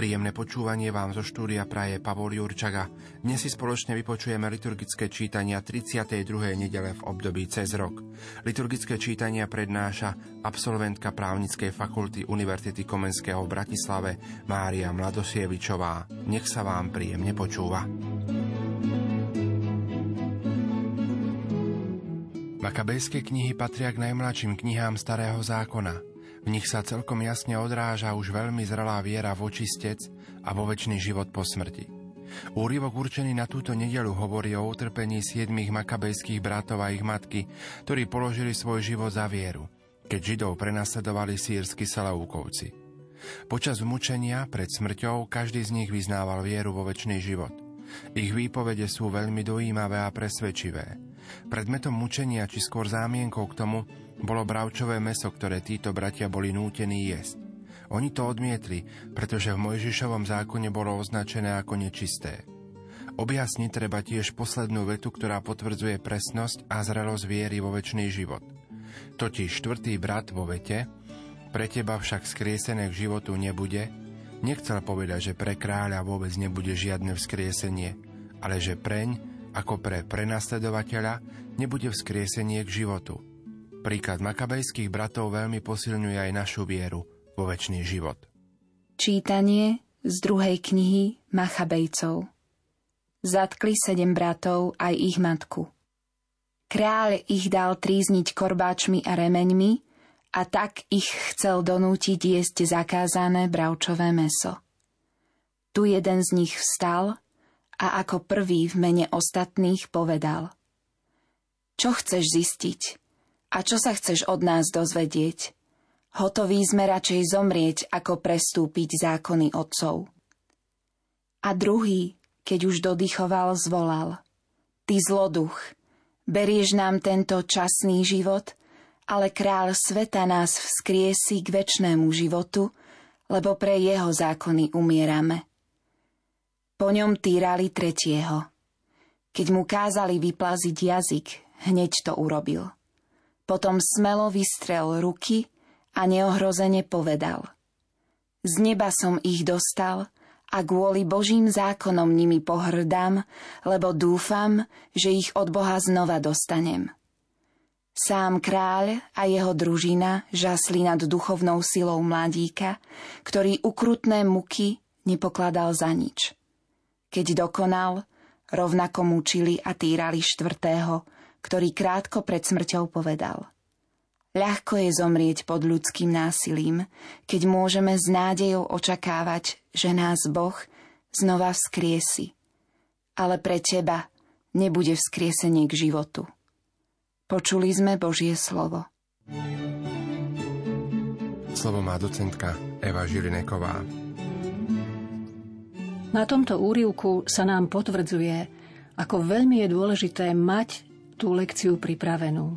Príjemné počúvanie vám zo štúdia praje Pavol Jurčaga. Dnes si spoločne vypočujeme liturgické čítania 32. nedele v období cez rok. Liturgické čítania prednáša absolventka právnickej fakulty Univerzity Komenského v Bratislave Mária Mladosievičová. Nech sa vám príjemne počúva. Makabejské knihy patria k najmladším knihám Starého zákona – v nich sa celkom jasne odráža už veľmi zrelá viera v očistec a vo väčší život po smrti. Úrivok určený na túto nedelu hovorí o utrpení siedmých makabejských bratov a ich matky, ktorí položili svoj život za vieru, keď Židov prenasledovali sírsky Salaúkovci. Počas mučenia pred smrťou každý z nich vyznával vieru vo väčší život. Ich výpovede sú veľmi dojímavé a presvedčivé. Predmetom mučenia či skôr zámienkou k tomu bolo bravčové meso, ktoré títo bratia boli nútení jesť. Oni to odmietli, pretože v Mojžišovom zákone bolo označené ako nečisté. Objasniť treba tiež poslednú vetu, ktorá potvrdzuje presnosť a zrelosť viery vo väčší život. Totiž štvrtý brat vo vete, pre teba však skriesené k životu nebude, nechcel povedať, že pre kráľa vôbec nebude žiadne vzkriesenie, ale že preň, ako pre prenasledovateľa, nebude vzkriesenie k životu – Príklad makabejských bratov veľmi posilňuje aj našu vieru vo väčší život. Čítanie z druhej knihy Machabejcov Zatkli sedem bratov aj ich matku. Kráľ ich dal trízniť korbáčmi a remeňmi a tak ich chcel donútiť jesť zakázané bravčové meso. Tu jeden z nich vstal a ako prvý v mene ostatných povedal Čo chceš zistiť? A čo sa chceš od nás dozvedieť? Hotoví sme radšej zomrieť, ako prestúpiť zákony otcov. A druhý, keď už dodychoval, zvolal. Ty zloduch, berieš nám tento časný život, ale král sveta nás vzkriesi k väčšnému životu, lebo pre jeho zákony umierame. Po ňom týrali tretieho. Keď mu kázali vyplaziť jazyk, hneď to urobil – potom smelo vystrel ruky a neohrozene povedal. Z neba som ich dostal a kvôli Božím zákonom nimi pohrdám, lebo dúfam, že ich od Boha znova dostanem. Sám kráľ a jeho družina žasli nad duchovnou silou mladíka, ktorý ukrutné muky nepokladal za nič. Keď dokonal, rovnako mučili a týrali štvrtého, ktorý krátko pred smrťou povedal Ľahko je zomrieť pod ľudským násilím, keď môžeme s nádejou očakávať, že nás Boh znova vzkriesi. Ale pre teba nebude vzkriesenie k životu. Počuli sme Božie slovo. Slovo má docentka Eva Žilineková. Na tomto úrivku sa nám potvrdzuje, ako veľmi je dôležité mať tú lekciu pripravenú.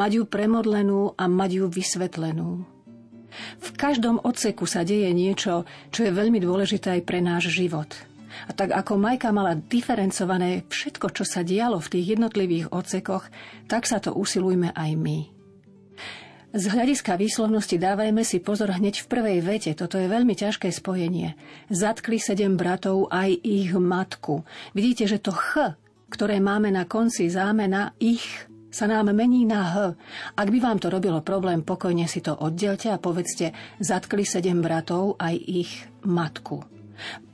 Mať ju premodlenú a mať ju vysvetlenú. V každom odseku sa deje niečo, čo je veľmi dôležité aj pre náš život. A tak ako Majka mala diferencované všetko, čo sa dialo v tých jednotlivých odsekoch, tak sa to usilujme aj my. Z hľadiska výslovnosti dávajme si pozor hneď v prvej vete, toto je veľmi ťažké spojenie. Zatkli sedem bratov aj ich matku. Vidíte, že to ch ktoré máme na konci zámena ich, sa nám mení na H. Ak by vám to robilo problém, pokojne si to oddelte a povedzte, zatkli sedem bratov aj ich matku.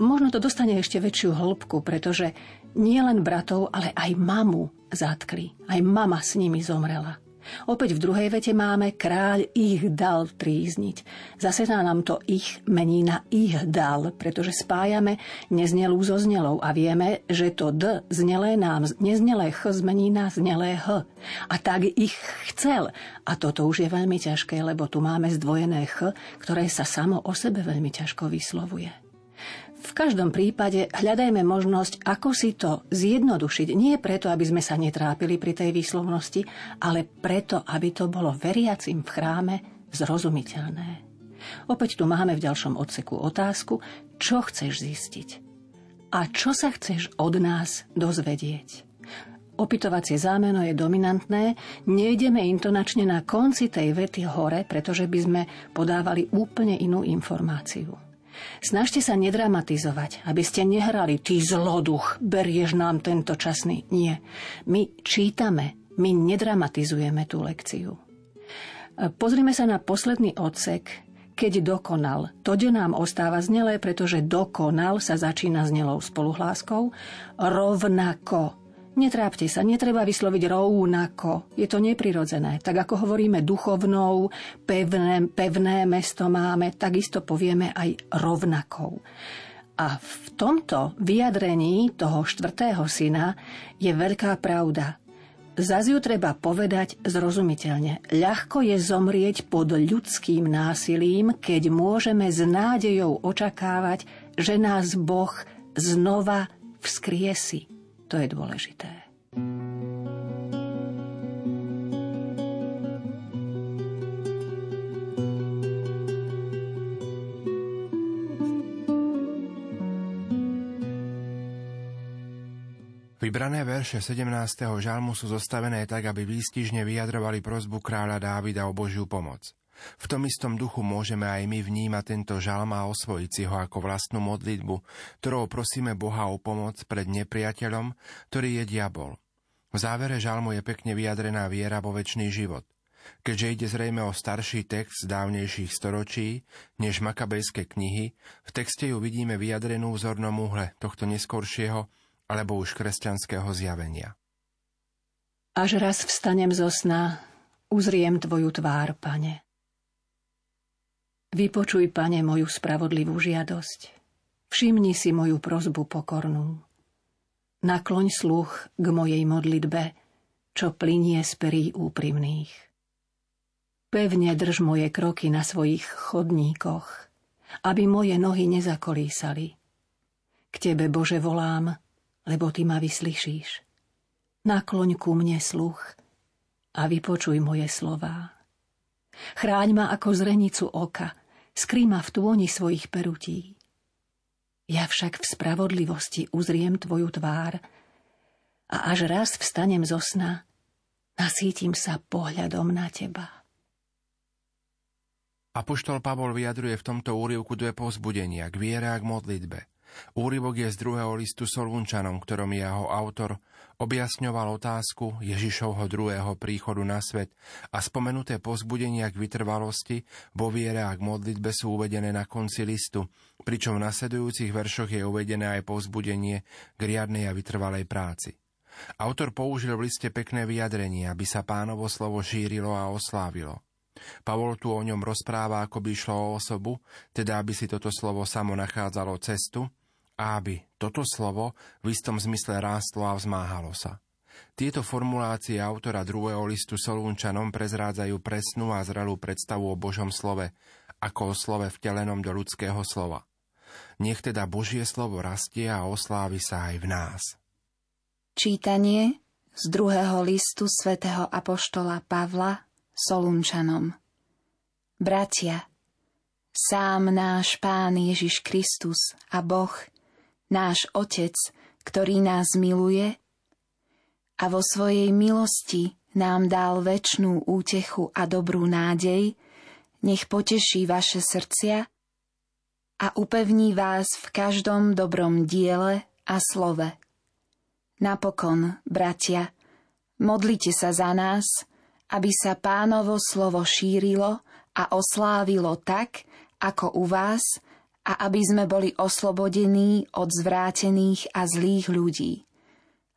Možno to dostane ešte väčšiu hĺbku, pretože nie len bratov, ale aj mamu zatkli. Aj mama s nimi zomrela. Opäť v druhej vete máme kráľ ich dal trízniť. Zase nám to ich mení na ich dal, pretože spájame neznelú so znelou a vieme, že to d znelé nám neznelé ch zmení na znelé h. A tak ich chcel. A toto už je veľmi ťažké, lebo tu máme zdvojené ch, ktoré sa samo o sebe veľmi ťažko vyslovuje. V každom prípade hľadajme možnosť, ako si to zjednodušiť. Nie preto, aby sme sa netrápili pri tej výslovnosti, ale preto, aby to bolo veriacim v chráme zrozumiteľné. Opäť tu máme v ďalšom odseku otázku, čo chceš zistiť a čo sa chceš od nás dozvedieť. Opytovacie zámeno je dominantné, nejdeme intonačne na konci tej vety hore, pretože by sme podávali úplne inú informáciu. Snažte sa nedramatizovať, aby ste nehrali ty zloduch, berieš nám tento časný. Nie. My čítame, my nedramatizujeme tú lekciu. Pozrime sa na posledný odsek, keď dokonal. To, kde nám ostáva znelé, pretože dokonal sa začína s spoluhláskou. Rovnako Netrápte sa, netreba vysloviť rovnako. Je to neprirodzené. Tak ako hovoríme duchovnou, pevné, pevné mesto máme, takisto povieme aj rovnakou. A v tomto vyjadrení toho štvrtého syna je veľká pravda. Zas ju treba povedať zrozumiteľne. Ľahko je zomrieť pod ľudským násilím, keď môžeme s nádejou očakávať, že nás Boh znova vzkriesi. To je dôležité. Vybrané verše 17. žalmu sú zostavené tak, aby výstižne vyjadrovali prozbu kráľa Dávida o Božiu pomoc. V tom istom duchu môžeme aj my vnímať tento žalm a osvojiť si ho ako vlastnú modlitbu, ktorou prosíme Boha o pomoc pred nepriateľom, ktorý je diabol. V závere žalmu je pekne vyjadrená viera vo väčší život. Keďže ide zrejme o starší text z dávnejších storočí, než makabejské knihy, v texte ju vidíme vyjadrenú v zornom uhle tohto neskoršieho alebo už kresťanského zjavenia. Až raz vstanem zo sna, uzriem Tvoju tvár, Pane. Vypočuj, pane, moju spravodlivú žiadosť. Všimni si moju prozbu pokornú. Nakloň sluch k mojej modlitbe, čo plinie z perí úprimných. Pevne drž moje kroky na svojich chodníkoch, aby moje nohy nezakolísali. K Tebe, Bože, volám, lebo Ty ma vyslyšíš. Nakloň ku mne sluch a vypočuj moje slová. Chráň ma ako zrenicu oka, skrý ma v tôni svojich perutí. Ja však v spravodlivosti uzriem tvoju tvár a až raz vstanem zo sna, nasítim sa pohľadom na teba. Apoštol Pavol vyjadruje v tomto úrivku dve povzbudenia k viere a k modlitbe – Úryvok je z druhého listu Solunčanom, ktorom jeho autor objasňoval otázku Ježišovho druhého príchodu na svet a spomenuté pozbudenia k vytrvalosti vo viere a k modlitbe sú uvedené na konci listu, pričom v nasledujúcich veršoch je uvedené aj povzbudenie k riadnej a vytrvalej práci. Autor použil v liste pekné vyjadrenie, aby sa pánovo slovo šírilo a oslávilo. Pavol tu o ňom rozpráva, ako by išlo o osobu, teda aby si toto slovo samo nachádzalo cestu, aby toto slovo v istom zmysle rástlo a vzmáhalo sa. Tieto formulácie autora druhého listu Solúnčanom prezrádzajú presnú a zrelú predstavu o Božom slove, ako o slove vtelenom do ľudského slova. Nech teda Božie slovo rastie a oslávi sa aj v nás. Čítanie z druhého listu svätého Apoštola Pavla Solunčanom Bratia, sám náš Pán Ježiš Kristus a Boh – náš Otec, ktorý nás miluje a vo svojej milosti nám dal väčšnú útechu a dobrú nádej, nech poteší vaše srdcia a upevní vás v každom dobrom diele a slove. Napokon, bratia, modlite sa za nás, aby sa pánovo slovo šírilo a oslávilo tak, ako u vás – a aby sme boli oslobodení od zvrátených a zlých ľudí.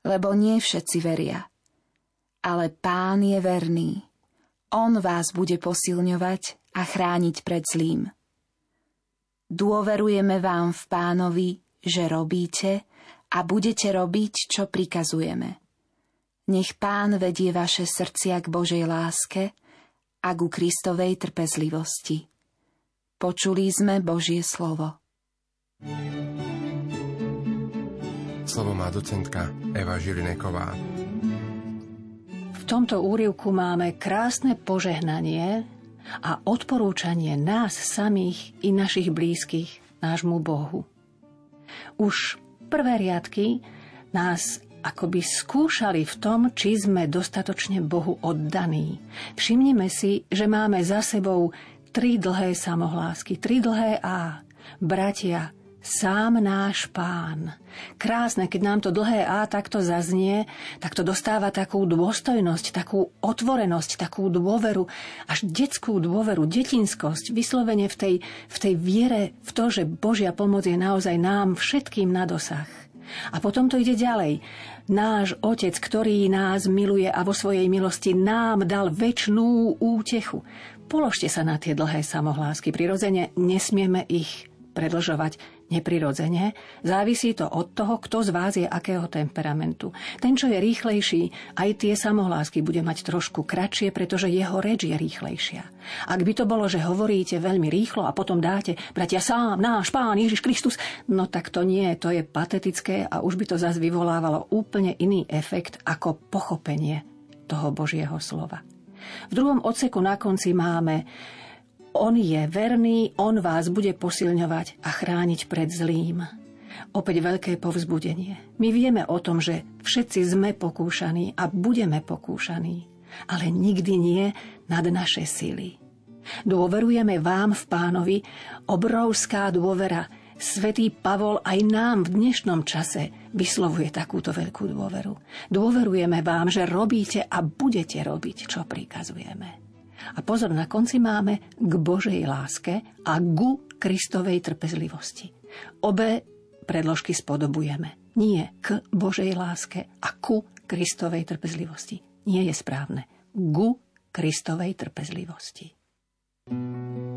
Lebo nie všetci veria. Ale Pán je verný. On vás bude posilňovať a chrániť pred zlým. Dôverujeme vám v Pánovi, že robíte a budete robiť, čo prikazujeme. Nech Pán vedie vaše srdcia k Božej láske a ku Kristovej trpezlivosti. Počuli sme Božie slovo. Slovo má docentka Eva Žilineková. V tomto úrivku máme krásne požehnanie a odporúčanie nás samých i našich blízkych nášmu Bohu. Už prvé riadky nás akoby skúšali v tom, či sme dostatočne Bohu oddaní. Všimnime si, že máme za sebou tri dlhé samohlásky, tri dlhé A. Bratia, sám náš pán. Krásne, keď nám to dlhé A takto zaznie, tak to dostáva takú dôstojnosť, takú otvorenosť, takú dôveru, až detskú dôveru, detinskosť, vyslovene v tej, v tej viere v to, že Božia pomoc je naozaj nám všetkým na dosah. A potom to ide ďalej. Náš Otec, ktorý nás miluje a vo svojej milosti nám dal väčšnú útechu. Položte sa na tie dlhé samohlásky. Prirodzene nesmieme ich predlžovať neprirodzene. Závisí to od toho, kto z vás je akého temperamentu. Ten, čo je rýchlejší, aj tie samohlásky bude mať trošku kratšie, pretože jeho reč je rýchlejšia. Ak by to bolo, že hovoríte veľmi rýchlo a potom dáte, bratia, sám, náš pán Ježiš Kristus, no tak to nie, to je patetické a už by to zase vyvolávalo úplne iný efekt ako pochopenie toho Božieho slova. V druhom odseku na konci máme on je verný, on vás bude posilňovať a chrániť pred zlým. Opäť veľké povzbudenie. My vieme o tom, že všetci sme pokúšaní a budeme pokúšaní, ale nikdy nie nad naše sily. Dôverujeme vám v pánovi, obrovská dôvera. Svetý Pavol aj nám v dnešnom čase vyslovuje takúto veľkú dôveru. Dôverujeme vám, že robíte a budete robiť, čo prikazujeme. A pozor, na konci máme k Božej láske a ku Kristovej trpezlivosti. Obe predložky spodobujeme. Nie k Božej láske a ku Kristovej trpezlivosti. Nie je správne. Ku Kristovej trpezlivosti. thank you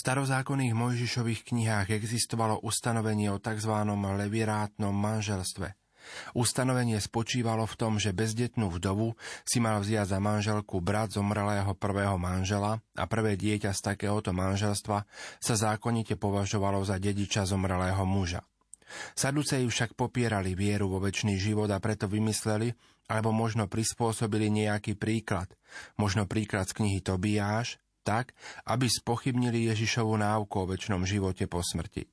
starozákonných Mojžišových knihách existovalo ustanovenie o tzv. levirátnom manželstve. Ustanovenie spočívalo v tom, že bezdetnú vdovu si mal vziať za manželku brat zomrelého prvého manžela a prvé dieťa z takéhoto manželstva sa zákonite považovalo za dediča zomrelého muža. Saduceji však popierali vieru vo väčší život a preto vymysleli, alebo možno prispôsobili nejaký príklad, možno príklad z knihy Tobiáš, tak, aby spochybnili Ježišovu náuku o väčšnom živote po smrti.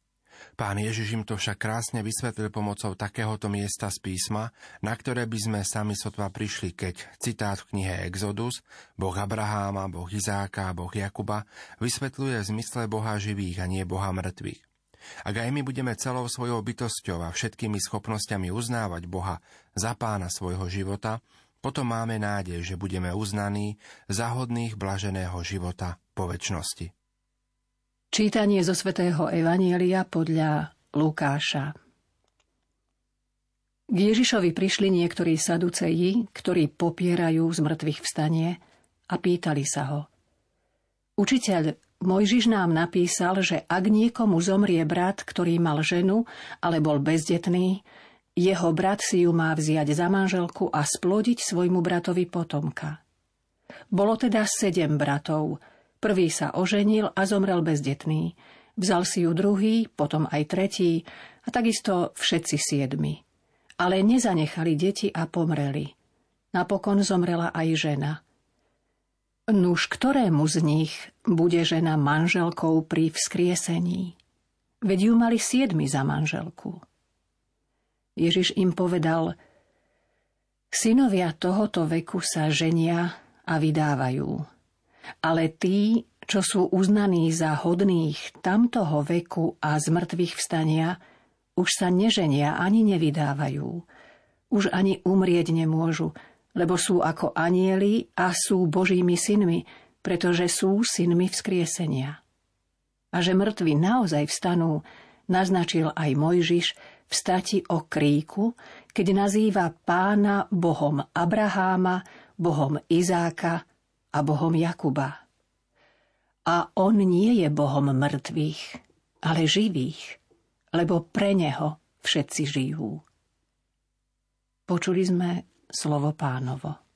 Pán Ježiš im to však krásne vysvetlil pomocou takéhoto miesta z písma, na ktoré by sme sami sotva prišli, keď citát v knihe Exodus, Boh Abraháma, Boh Izáka, Boh Jakuba, vysvetľuje zmysle Boha živých a nie Boha mŕtvych. Ak aj my budeme celou svojou bytosťou a všetkými schopnosťami uznávať Boha za pána svojho života, potom máme nádej, že budeme uznaní za hodných blaženého života po väčšnosti. Čítanie zo svätého Evanielia podľa Lukáša K Ježišovi prišli niektorí saduceji, ktorí popierajú z mŕtvych vstanie a pýtali sa ho. Učiteľ, Mojžiš nám napísal, že ak niekomu zomrie brat, ktorý mal ženu, ale bol bezdetný, jeho brat si ju má vziať za manželku a splodiť svojmu bratovi potomka. Bolo teda sedem bratov. Prvý sa oženil a zomrel bezdetný. Vzal si ju druhý, potom aj tretí a takisto všetci siedmi. Ale nezanechali deti a pomreli. Napokon zomrela aj žena. Nuž ktorému z nich bude žena manželkou pri vzkriesení? Veď ju mali siedmi za manželku. Ježiš im povedal, synovia tohoto veku sa ženia a vydávajú. Ale tí, čo sú uznaní za hodných tamtoho veku a z mŕtvych vstania, už sa neženia ani nevydávajú. Už ani umrieť nemôžu, lebo sú ako anieli a sú Božími synmi, pretože sú synmi vzkriesenia. A že mŕtvi naozaj vstanú, naznačil aj Mojžiš v stati o kríku, keď nazýva pána Bohom Abraháma, Bohom Izáka a Bohom Jakuba. A on nie je Bohom mŕtvych, ale živých, lebo pre neho všetci žijú. Počuli sme slovo pánovo.